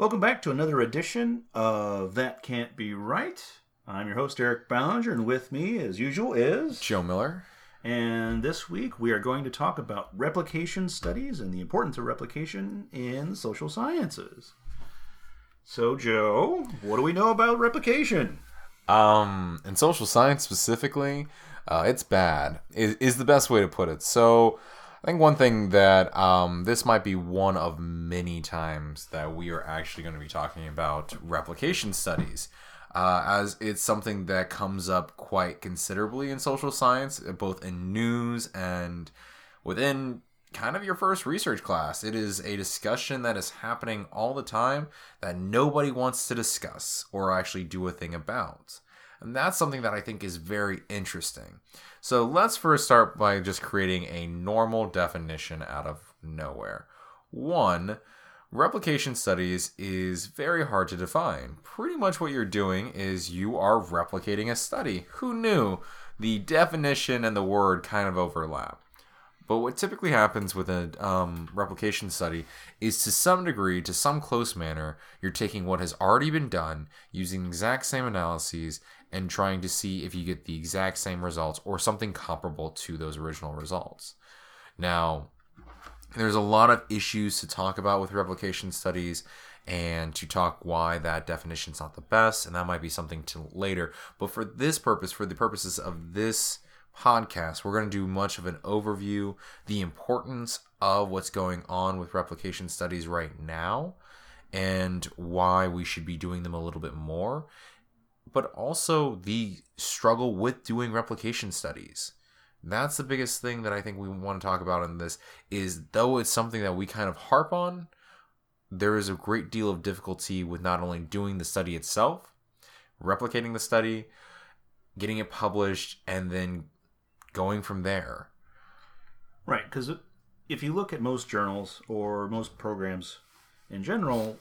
Welcome back to another edition of That Can't Be Right. I'm your host, Eric Ballinger, and with me, as usual, is Joe Miller. And this week, we are going to talk about replication studies and the importance of replication in social sciences. So, Joe, what do we know about replication? Um, in social science specifically, uh, it's bad. Is, is the best way to put it. So, I think one thing that um, this might be one of many times that we are actually going to be talking about replication studies, uh, as it's something that comes up quite considerably in social science, both in news and within kind of your first research class. It is a discussion that is happening all the time that nobody wants to discuss or actually do a thing about. And that's something that I think is very interesting. So let's first start by just creating a normal definition out of nowhere. One, replication studies is very hard to define. Pretty much what you're doing is you are replicating a study. Who knew? The definition and the word kind of overlap. But what typically happens with a um, replication study is to some degree, to some close manner, you're taking what has already been done, using the exact same analyses, and trying to see if you get the exact same results or something comparable to those original results. Now, there's a lot of issues to talk about with replication studies and to talk why that definition is not the best, and that might be something to later. But for this purpose, for the purposes of this podcast, we're going to do much of an overview, the importance of what's going on with replication studies right now, and why we should be doing them a little bit more, but also the struggle with doing replication studies. That's the biggest thing that I think we want to talk about in this is though it's something that we kind of harp on, there is a great deal of difficulty with not only doing the study itself, replicating the study, getting it published, and then going from there. Right, because if you look at most journals or most programs in general,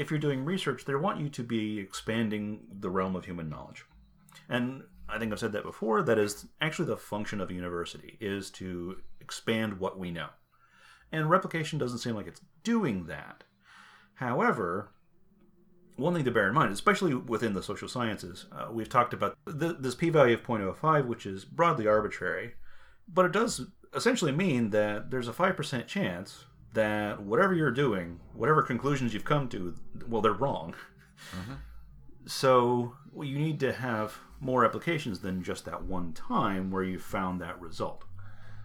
if you're doing research, they want you to be expanding the realm of human knowledge. And I think I've said that before. That is actually the function of a university is to expand what we know. And replication doesn't seem like it's doing that. However, one thing to bear in mind, especially within the social sciences, uh, we've talked about th- this p-value of 0.05, which is broadly arbitrary, but it does essentially mean that there's a 5% chance that whatever you're doing, whatever conclusions you've come to, well, they're wrong. Mm-hmm. So well, you need to have more applications than just that one time where you found that result.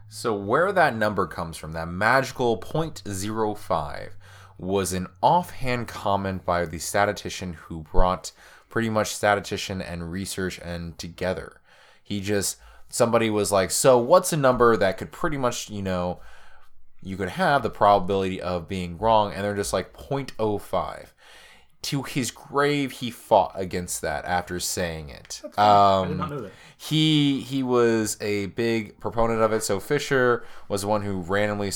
So where that number comes from, that magical 0.05, was an offhand comment by the statistician who brought pretty much statistician and research and together. He just somebody was like, "So what's a number that could pretty much, you know, you could have the probability of being wrong?" And they're just like 0.05. To his grave, he fought against that after saying it. Um, I did not know that. He he was a big proponent of it. So Fisher was the one who randomly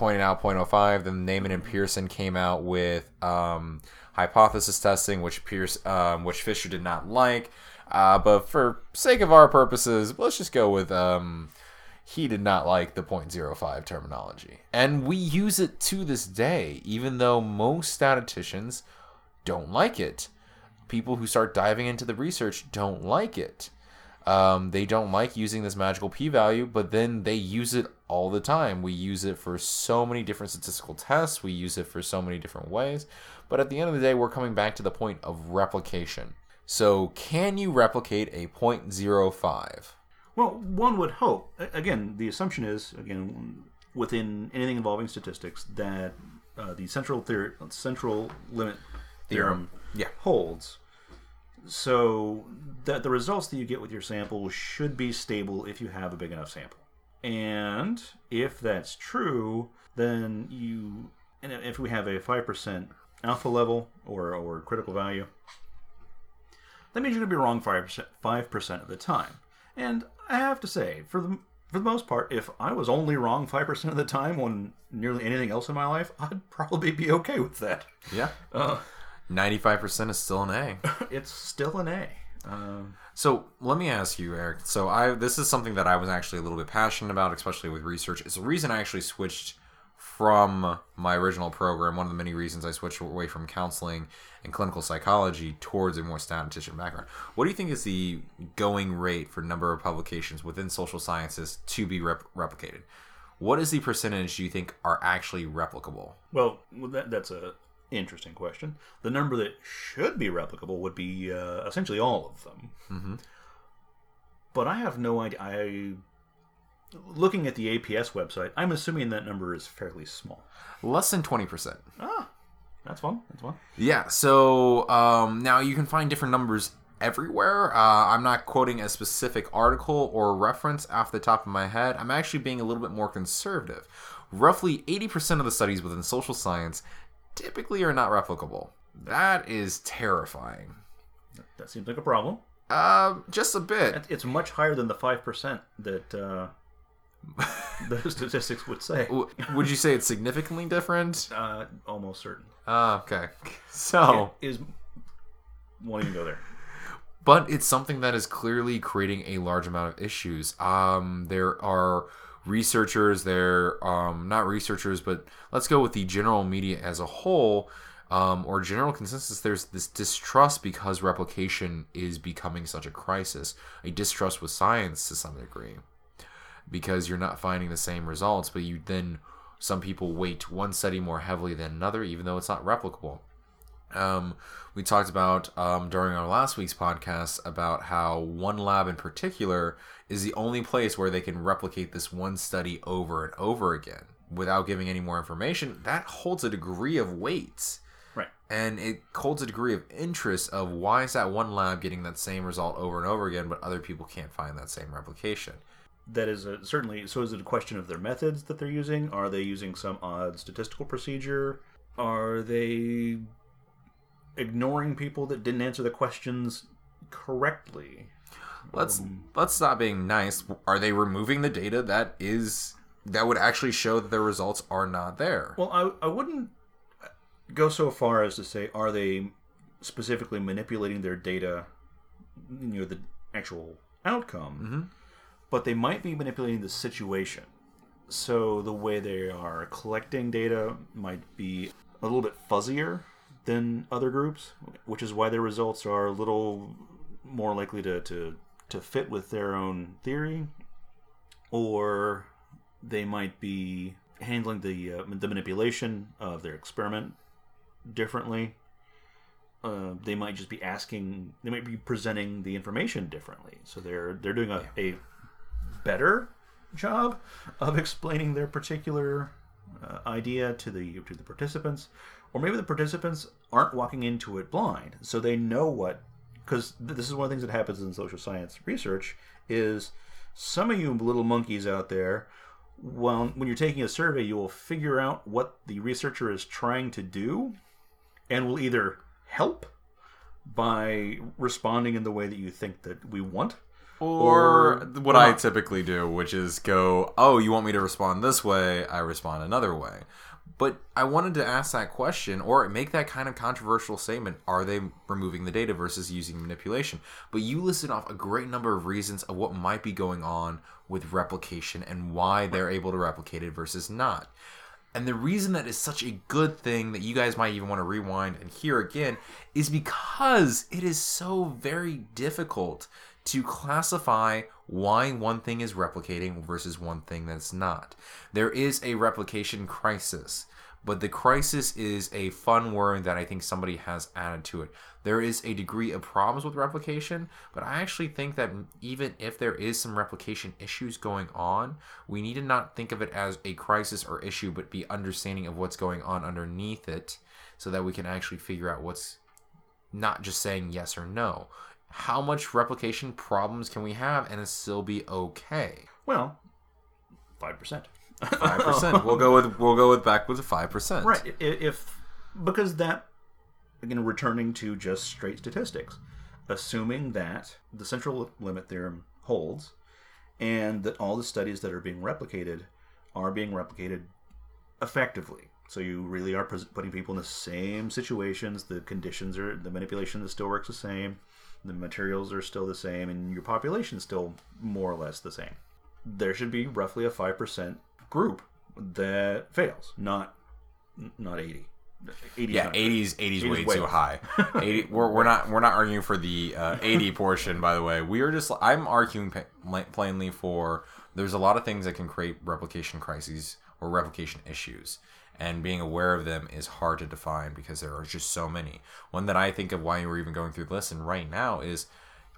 pointed out 0.05. Then Neyman and Pearson came out with um, hypothesis testing, which Pierce, um, which Fisher did not like. Uh, but for sake of our purposes, let's just go with um, he did not like the 0.05 terminology, and we use it to this day, even though most statisticians don't like it. People who start diving into the research don't like it. Um, they don't like using this magical p-value, but then they use it all the time. We use it for so many different statistical tests. We use it for so many different ways. But at the end of the day, we're coming back to the point of replication. So, can you replicate a 0.05? Well, one would hope. Again, the assumption is again within anything involving statistics that uh, the central theory, central limit theorem, yeah. holds so that the results that you get with your sample should be stable if you have a big enough sample. And if that's true, then you, and if we have a 5% alpha level or, or critical value, that means you're going to be wrong 5%, 5% of the time. And I have to say, for the, for the most part, if I was only wrong 5% of the time on nearly anything else in my life, I'd probably be okay with that. Yeah. Uh, 95% is still an A. it's still an A. Um, so let me ask you, Eric. So I this is something that I was actually a little bit passionate about, especially with research. It's the reason I actually switched from my original program, one of the many reasons I switched away from counseling and clinical psychology towards a more statistician background. What do you think is the going rate for number of publications within social sciences to be rep- replicated? What is the percentage you think are actually replicable? Well, that, that's a interesting question. The number that should be replicable would be uh, essentially all of them. Mm-hmm. But I have no idea. I looking at the APS website, I'm assuming that number is fairly small. Less than 20%. Ah, that's fun. That's fun. Yeah, so um, now you can find different numbers everywhere. Uh, I'm not quoting a specific article or reference off the top of my head. I'm actually being a little bit more conservative. Roughly 80% of the studies within social science typically are not replicable. That is terrifying. That seems like a problem. Uh, just a bit. It's much higher than the five percent that uh, the statistics would say. Would you say it's significantly different? Uh, almost certain. Uh, okay. So, Is won't even go there. but it's something that is clearly creating a large amount of issues. Um, there are researchers, there um, not researchers, but let's go with the general media as a whole, um, or general consensus. There's this distrust because replication is becoming such a crisis, a distrust with science to some degree, because you're not finding the same results, but you then some people weight one study more heavily than another, even though it's not replicable. Um, we talked about um, during our last week's podcast about how one lab in particular is the only place where they can replicate this one study over and over again without giving any more information. That holds a degree of weight Right. and it holds a degree of interest of why is that one lab getting that same result over and over again, but other people can't find that same replication. That is a, certainly. So, is it a question of their methods that they're using? Are they using some odd statistical procedure? Are they ignoring people that didn't answer the questions correctly? Let's um, let's stop being nice. Are they removing the data that is that would actually show that their results are not there? Well, I, I wouldn't go so far as to say are they specifically manipulating their data, you know, the actual outcome, mm-hmm. But they might be manipulating the situation. So the way they are collecting data might be a little bit fuzzier than other groups, which is why their results are a little more likely to, to, to fit with their own theory or they might be handling the uh, the manipulation of their experiment differently. Uh, they might just be asking. They might be presenting the information differently. So they're they're doing a, a better job of explaining their particular uh, idea to the to the participants, or maybe the participants aren't walking into it blind, so they know what. Because th- this is one of the things that happens in social science research is some of you little monkeys out there well, when you're taking a survey, you will figure out what the researcher is trying to do and will either help by responding in the way that you think that we want. Or, Or what I not. typically do, which is go, oh, you want me to respond this way? I respond another way. But I wanted to ask that question or make that kind of controversial statement. Are they removing the data versus using manipulation? But you listed off a great number of reasons of what might be going on with replication and why they're able to replicate it versus not. And the reason that is such a good thing that you guys might even want to rewind and hear again is because it is so very difficult to classify why one thing is replicating versus one thing that's not. There is a replication crisis, but the crisis is a fun word that I think somebody has added to it. There is a degree of problems with replication, but I actually think that even if there is some replication issues going on, we need to not think of it as a crisis or issue, but be understanding of what's going on underneath it so that we can actually figure out what's not just saying yes or no. How much replication problems can we have and it still be okay? Well, five percent. Five percent. We'll go with we'll go with back with five percent. Right. If because that again returning to just straight statistics, assuming that the central limit theorem holds, and that all the studies that are being replicated are being replicated effectively. So you really are putting people in the same situations. The conditions are the manipulation that still works the same. The materials are still the same, and your population is still more or less the same. There should be roughly a five percent group that fails, not not 80. 80 Yeah, 80s 80s way, too high. 80 we're, we're not we're not arguing for the uh, 80 portion by the way. We are just I'm arguing pa- plainly for there's a lot of things that can create replication crises or replication issues and being aware of them is hard to define because there are just so many. One that I think of why we're even going through the list and right now is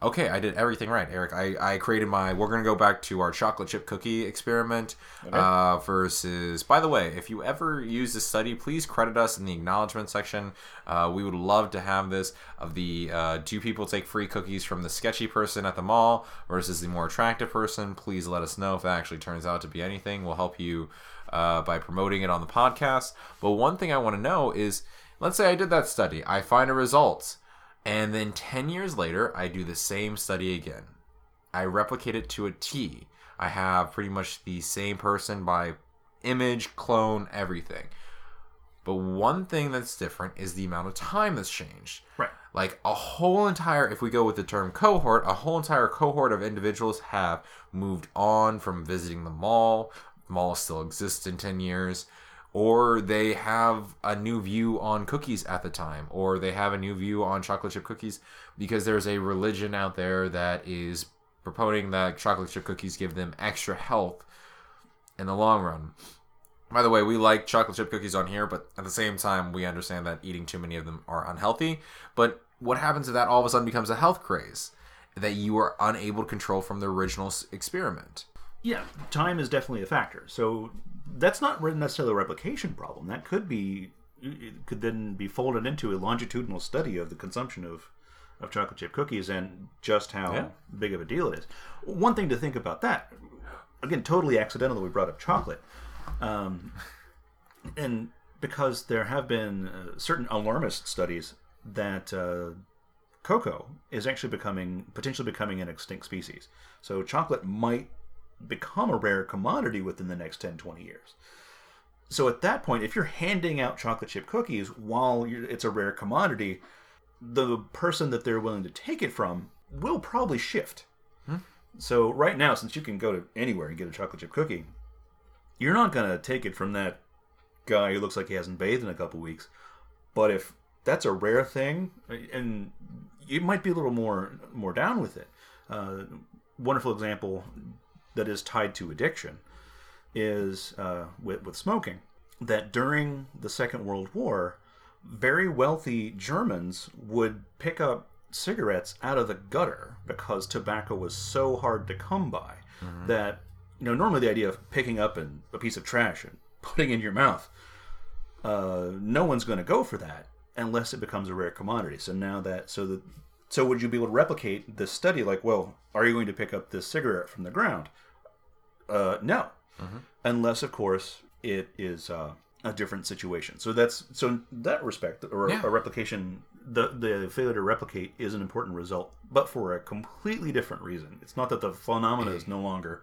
okay, I did everything right, Eric. I, I created my. We're gonna go back to our chocolate chip cookie experiment. Okay. Uh, versus, by the way, if you ever use this study, please credit us in the acknowledgement section. Uh, we would love to have this of the uh, do people take free cookies from the sketchy person at the mall versus the more attractive person. Please let us know if that actually turns out to be anything. We'll help you uh, by promoting it on the podcast. But one thing I want to know is, let's say I did that study, I find a result and then 10 years later, I do the same study again. I replicate it to a T. I have pretty much the same person by image, clone, everything. But one thing that's different is the amount of time that's changed. Right. Like a whole entire, if we go with the term cohort, a whole entire cohort of individuals have moved on from visiting the mall. Mall still exists in 10 years or they have a new view on cookies at the time, or they have a new view on chocolate chip cookies because there's a religion out there that is proposing that chocolate chip cookies give them extra health in the long run. By the way, we like chocolate chip cookies on here, but at the same time, we understand that eating too many of them are unhealthy. But what happens if that all of a sudden becomes a health craze that you are unable to control from the original experiment? Yeah, time is definitely a factor. So that's not necessarily a replication problem. That could be it could then be folded into a longitudinal study of the consumption of of chocolate chip cookies and just how yeah. big of a deal it is. One thing to think about that, again, totally accidental that we brought up chocolate, um, and because there have been uh, certain alarmist studies that uh, cocoa is actually becoming potentially becoming an extinct species. So chocolate might become a rare commodity within the next 10, 20 years. So at that point, if you're handing out chocolate chip cookies while it's a rare commodity, the person that they're willing to take it from will probably shift. Hmm? So right now, since you can go to anywhere and get a chocolate chip cookie, you're not going to take it from that guy who looks like he hasn't bathed in a couple weeks. But if that's a rare thing, and you might be a little more more down with it. Uh, wonderful example that is tied to addiction is uh, with, with smoking. That during the Second World War, very wealthy Germans would pick up cigarettes out of the gutter because tobacco was so hard to come by mm-hmm. that you know normally the idea of picking up an, a piece of trash and putting in your mouth uh, no one's going to go for that unless it becomes a rare commodity so now that so that so would you be able to replicate this study? Like, well, are you going to pick up this cigarette from the ground? Uh, no, mm-hmm. unless of course it is uh, a different situation. So that's so in that respect, or yeah. a replication, the the failure to replicate is an important result, but for a completely different reason. It's not that the phenomena is no longer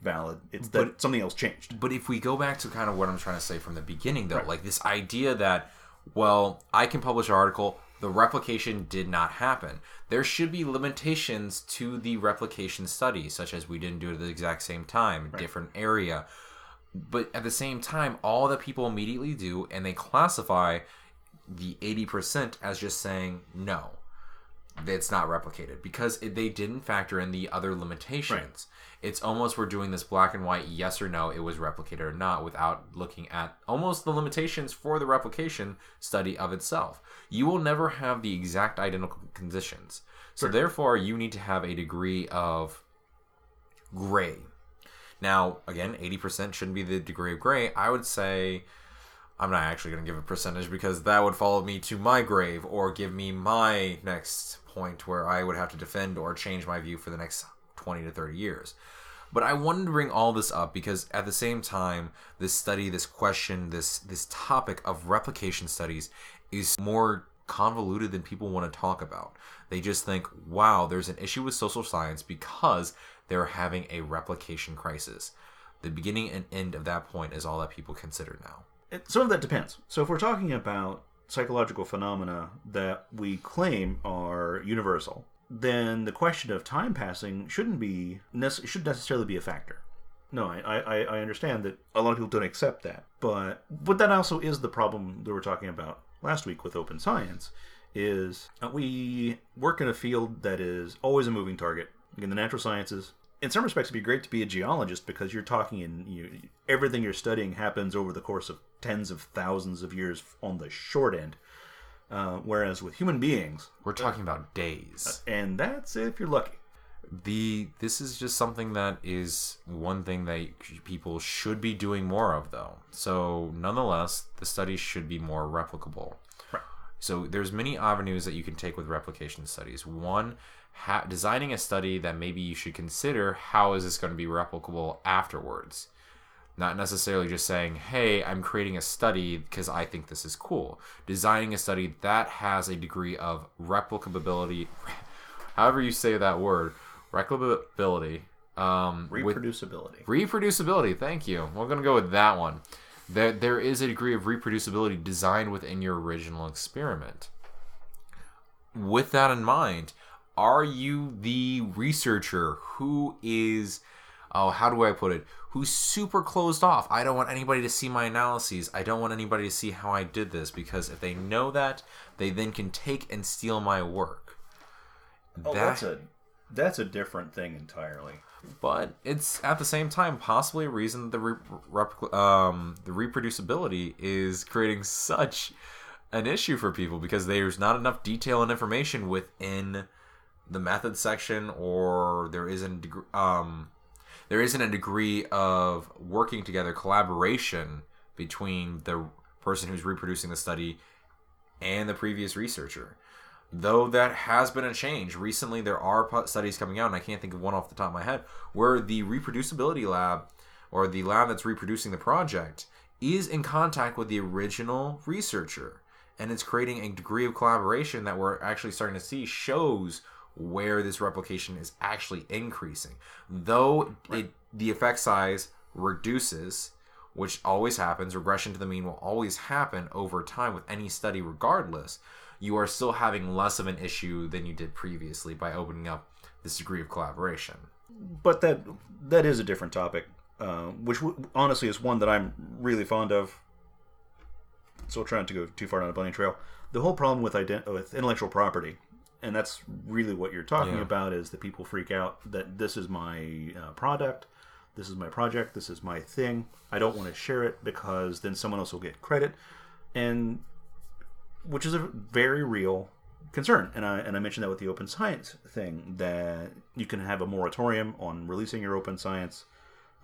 valid. It's that but, something else changed. But if we go back to kind of what I'm trying to say from the beginning, though, right. like this idea that, well, I can publish an article, the replication did not happen. There should be limitations to the replication study, such as we didn't do it at the exact same time, right. different area. But at the same time, all that people immediately do, and they classify the 80% as just saying no it's not replicated because it, they didn't factor in the other limitations. Right. It's almost we're doing this black and white yes or no, it was replicated or not, without looking at almost the limitations for the replication study of itself. You will never have the exact identical conditions. So, right. therefore, you need to have a degree of gray. Now, again, 80% shouldn't be the degree of gray. I would say I'm not actually going to give a percentage because that would follow me to my grave or give me my next point where I would have to defend or change my view for the next 20 to 30 years. But I wanted to bring all this up because at the same time, this study, this question, this this topic of replication studies is more convoluted than people want to talk about. They just think, wow, there's an issue with social science because they're having a replication crisis. The beginning and end of that point is all that people consider now some of that depends. So if we're talking about psychological phenomena that we claim are universal, then the question of time passing shouldn't be should necessarily be a factor. no, I, I, I understand that a lot of people don't accept that, but but that also is the problem that we were talking about last week with open science. Is we work in a field that is always a moving target. In the natural sciences, in some respects, it'd be great to be a geologist because you're talking in you, everything you're studying happens over the course of tens of thousands of years on the short end. Uh, whereas with human beings, We're talking about days. and that's if you're lucky. the this is just something that is one thing that people should be doing more of though so nonetheless the studies should be more replicable. So there's many avenues that you can take with replication studies. One ha- designing a study that maybe you should consider how is this going to be replicable afterwards? Not necessarily just saying hey i'm creating a study because i think this is cool. Designing a study that has a degree of replicability however you say that word replicability um, Reproducibility. reproducibility thank you. We're going to go with that one there, there is a degree of reproducibility designed within your original experiment. With that in mind are you the researcher who is oh how do i put it? Who's super closed off? I don't want anybody to see my analyses. I don't want anybody to see how i did this because if they know that they then can take and steal my work. Oh, That- that's a that's a different thing entirely. But it's at the same time possibly a reason the re- repli- um, the reproducibility is creating such an issue for people because there's not enough detail and information within the method section, or there isn't um, there isn't a degree of working together, collaboration between the person who's reproducing the study and the previous researcher. Though that has been a change. Recently, there are studies coming out, and I can't think of one off the top of my head, where the reproducibility lab or the lab that's reproducing the project is in contact with the original researcher. And it's creating a degree of collaboration that we're actually starting to see shows where this replication is actually increasing. Though it, the effect size reduces, which always happens, regression to the mean will always happen over time with any study, regardless. You are still having less of an issue than you did previously by opening up this degree of collaboration. But that that is a different topic, uh, which w- honestly is one that I'm really fond of. So trying to go too far down a bunny trail. The whole problem with ident- with intellectual property, and that's really what you're talking Yeah. about, is that people freak out that this is my uh, product, this is my project, this is my thing. I don't want to share it because then someone else will get credit, and which is a very real concern. And I and I mentioned that with the open science thing that you can have a moratorium on releasing your open science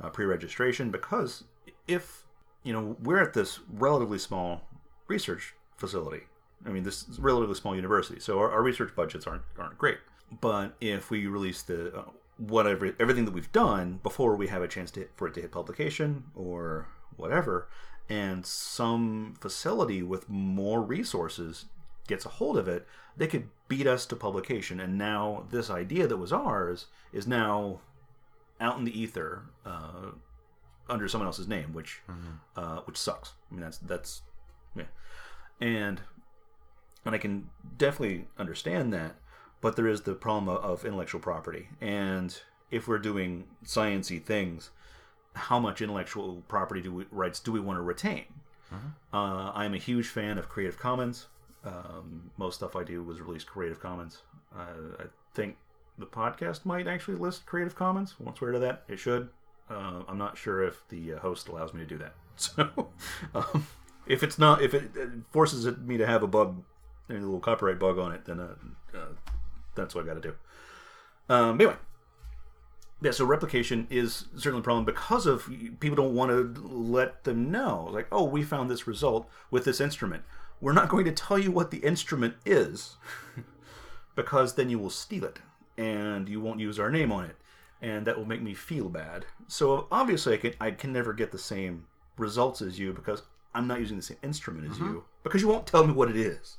uh, pre-registration because if you know we're at this relatively small research facility. I mean, this is relatively small university, so our, our research budgets aren't aren't great. But if we release the uh, whatever everything that we've done before we have a chance to hit, for it to hit publication or whatever, and some facility with more resources gets a hold of it, they could beat us to publication. And now this idea that was ours is now out in the ether uh, under someone else's name, which uh, which sucks. I mean, that's that's yeah, and and I can definitely understand that, but there is the problem of, intellectual property, and if we're doing sciency things, how much intellectual property do we, rights do we want to retain? Uh, I'm a huge fan of Creative Commons. Um, most stuff I do was released Creative Commons. Uh, I think the podcast might actually list Creative Commons. Won't swear to that. It should. Uh, I'm not sure if the uh, host allows me to do that. So, um, if it's not, if it, it forces me to have a bug, a little copyright bug on it, then uh, uh, that's what I got to do. Um, anyway, yeah. So replication is certainly a problem because of people don't want to let them know, like, oh, we found this result with this instrument. We're not going to tell you what the instrument is because then you will steal it and you won't use our name on it and that will make me feel bad so obviously i can i can never get the same results as you because i'm not using the same instrument as you because you won't tell me what it is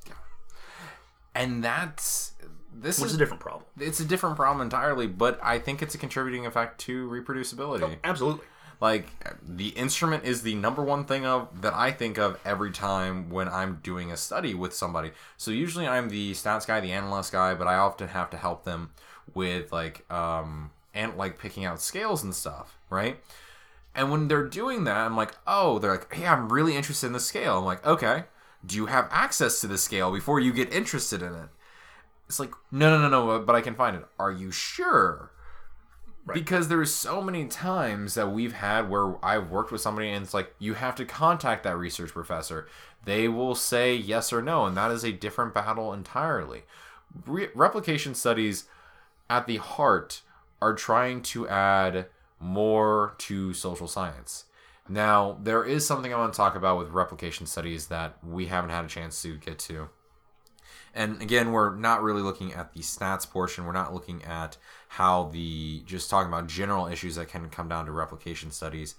And that's this which is is a different problem it's a different problem entirely, but I think it's a contributing effect to reproducibility. absolutely like the instrument is the number one thing of that I think of every time when I'm doing a study with somebody. So usually I'm the stats guy, the analyst guy, but I often have to help them with like um and like picking out scales and stuff, right? And when they're doing that, I'm like, oh, they're like, hey, I'm really interested in the scale. I'm like, okay, do you have access to the scale before you get interested in it? It's like, no, no, no, no, but I can find it. Are you sure? Because there's so many times that we've had where I've worked with somebody and it's like, you have to contact that research professor. They will say yes or no, and that is a different battle entirely. Re- replication studies at the heart are trying to add more to social science. Now, there is something I want to talk about with replication studies that we haven't had a chance to get to. And again, we're not really looking at the stats portion. We're not looking at how the just talking about general issues that can come down to replication studies.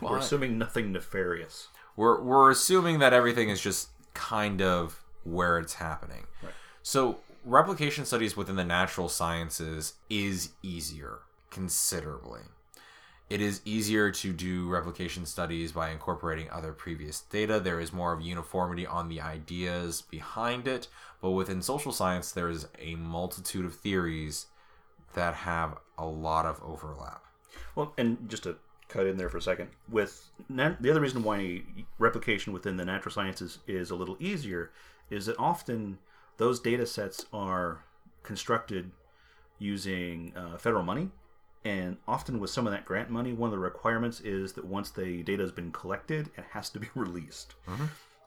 We're assuming nothing nefarious. We're we're assuming that everything is just kind of where it's happening. Right. So replication studies within the natural sciences is easier considerably. It is easier to do replication studies by incorporating other previous data. There is more of uniformity on the ideas behind it, but within social science, there is a multitude of theories that have a lot of overlap. Well, and just to cut in there for a second, with nat- the other reason why replication within the natural sciences is a little easier is that often those data sets are constructed using uh, federal money and often with some of that grant money one of the requirements is that once the data has been collected it has to be released.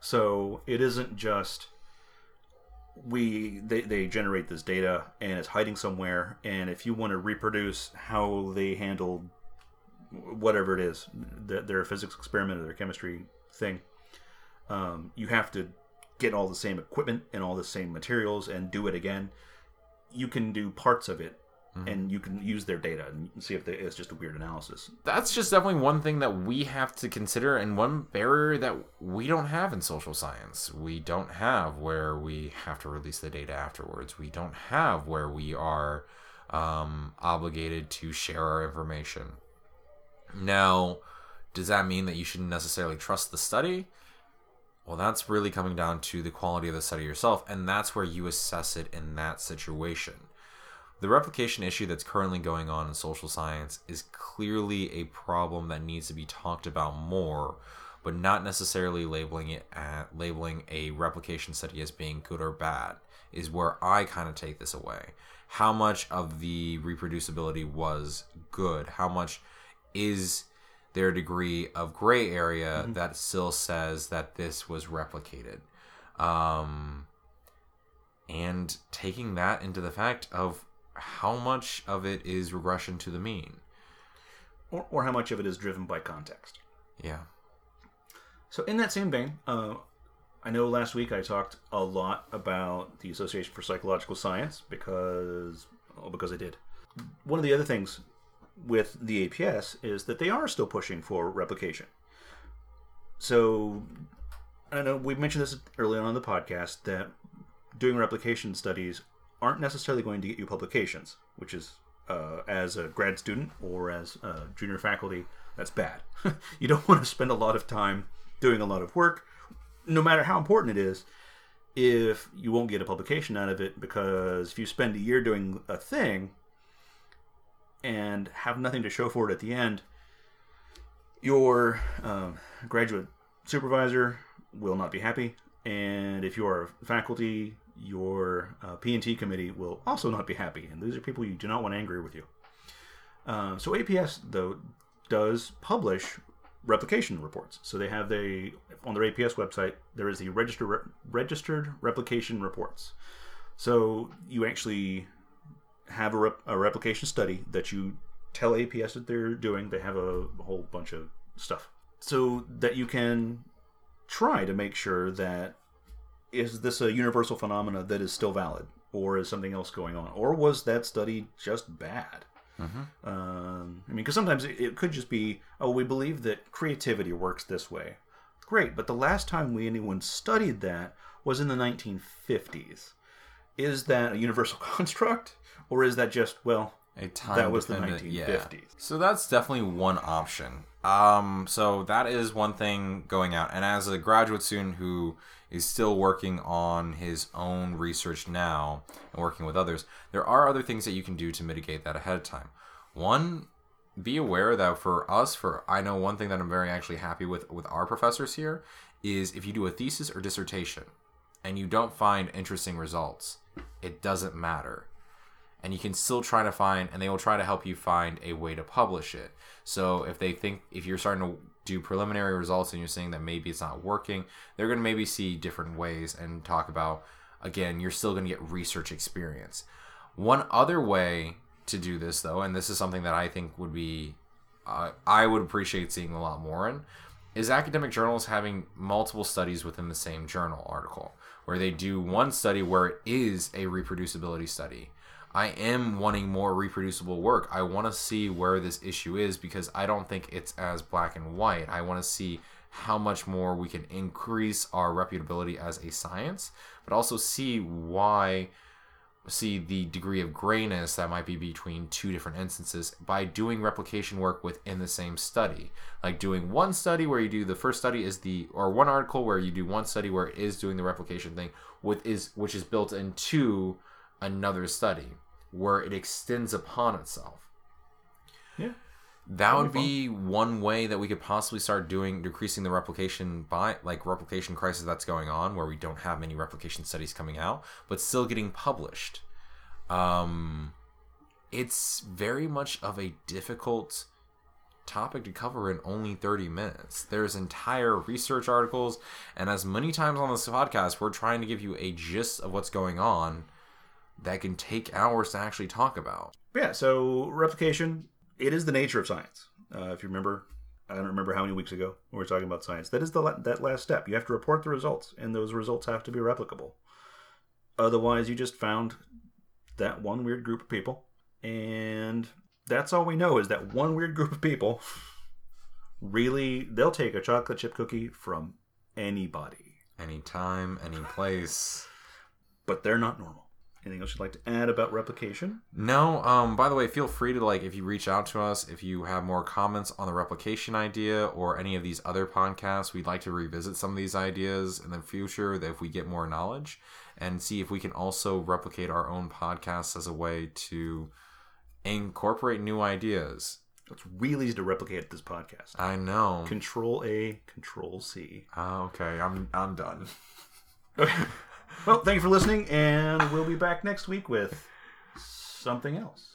So it isn't just we they, they generate this data and it's hiding somewhere and if you want to reproduce how they handled whatever it is their, their physics experiment or their chemistry thing um, you have to get all the same equipment and all the same materials and do it again. You can do parts of it and you can use their data and see if they, it's just a weird analysis That's just definitely one thing that we have to consider, and one barrier that we don't have in social science. We don't have where we have to release the data afterwards. We don't have where we are um, obligated to share our information. Now, does that mean that you shouldn't necessarily trust the study? Well, that's really coming down to the quality of the study yourself, and that's where you assess it in that situation. The replication issue that's currently going on in social science is clearly a problem that needs to be talked about more, but not necessarily labeling it at labeling a replication study as being good or bad is where I kind of take this away. How much of the reproducibility was good? How much is their degree of gray area that still says that this was replicated? Um, and taking that into the fact of how much of it is regression to the mean. or, or how much of it is driven by context Yeah. So, in that same vein, uh, I know last week I talked a lot about the Association for Psychological Science because, well, because I did. One of the other things with the APS is that they are still pushing for replication. So, I know we mentioned this early on in the podcast that doing replication studies aren't necessarily going to get you publications, which is uh, as a grad student or as a junior faculty, that's bad. you don't want to spend a lot of time doing a lot of work, no matter how important it is, if you won't get a publication out of it. Because if you spend a year doing a thing and have nothing to show for it at the end, your um, graduate supervisor will not be happy, and if you are faculty, your uh, P&T committee will also not be happy, and these are people you do not want angry with you. Um, so APS though does publish replication reports. So they have the on their APS website there is the registered re- registered replication reports. So you actually have a, rep- a replication study that you tell APS that they're doing. They have a, whole bunch of stuff so that you can try to make sure that is this a universal phenomena that is still valid or is something else going on or was that study just bad um, I mean, because sometimes it, it could just be, oh, we believe that creativity works this way. Great, but the last time we anyone studied that was in the 1950s. Is that a universal construct, or is that just well, A time that was the dependent- 1950s? yeah. So that's definitely one option. Um, so that is one thing going out. And as a graduate student who is still working on his own research now and working with others, there are other things that you can do to mitigate that ahead of time. One be aware that for us, for I know one thing that I'm very actually happy with with our professors here is if you do a thesis or dissertation and you don't find interesting results, it doesn't matter. And you can still try to find, and they will try to help you find a way to publish it. So if they think, if you're starting to do preliminary results and you're saying that maybe it's not working, they're going to maybe see different ways and talk about, again, you're still going to get research experience. One other way to do this, though, and this is something that I think would be, uh, I would appreciate seeing a lot more in, is academic journals having multiple studies within the same journal article, where they do one study where it is a reproducibility study. I am wanting more reproducible work. I want to see where this issue is because I don't think it's as black and white. I want to see how much more we can increase our reputability as a science, but also see why see the degree of grayness that might be between two different instances by doing replication work within the same study. Like doing one study where you do the first study is the or one article where you do one study where it is doing the replication thing with is which is built into another study where it extends upon itself. Yeah. That would be one way that we could possibly start doing decreasing the replication by like replication crisis that's going on where we don't have many replication studies coming out but still getting published. Um it's very much of a difficult topic to cover in only 30 minutes. There's entire research articles and as many times on this podcast we're trying to give you a gist of what's going on that can take hours to actually talk about. Yeah, so replication, it is the nature of science. Uh, if you remember, I don't remember how many weeks ago we were talking about science. That is the la- that last step. You have to report the results, and those results have to be replicable. Otherwise, you just found that one weird group of people, and that's all we know is that one weird group of people. Really, they'll take a chocolate chip cookie from anybody, Anytime, any place. but they're not normal. Anything else you'd like to add about replication? No, um, by the way, feel free to like if you reach out to us, if you have more comments on the replication idea or any of these other podcasts, we'd like to revisit some of these ideas in the future if we get more knowledge and see if we can also replicate our own podcasts as a way to incorporate new ideas. It's really easy to replicate this podcast. I know. Control A, Control C. Ah, okay, I'm I'm done. Well, thank you for listening, and we'll be back next week with something else.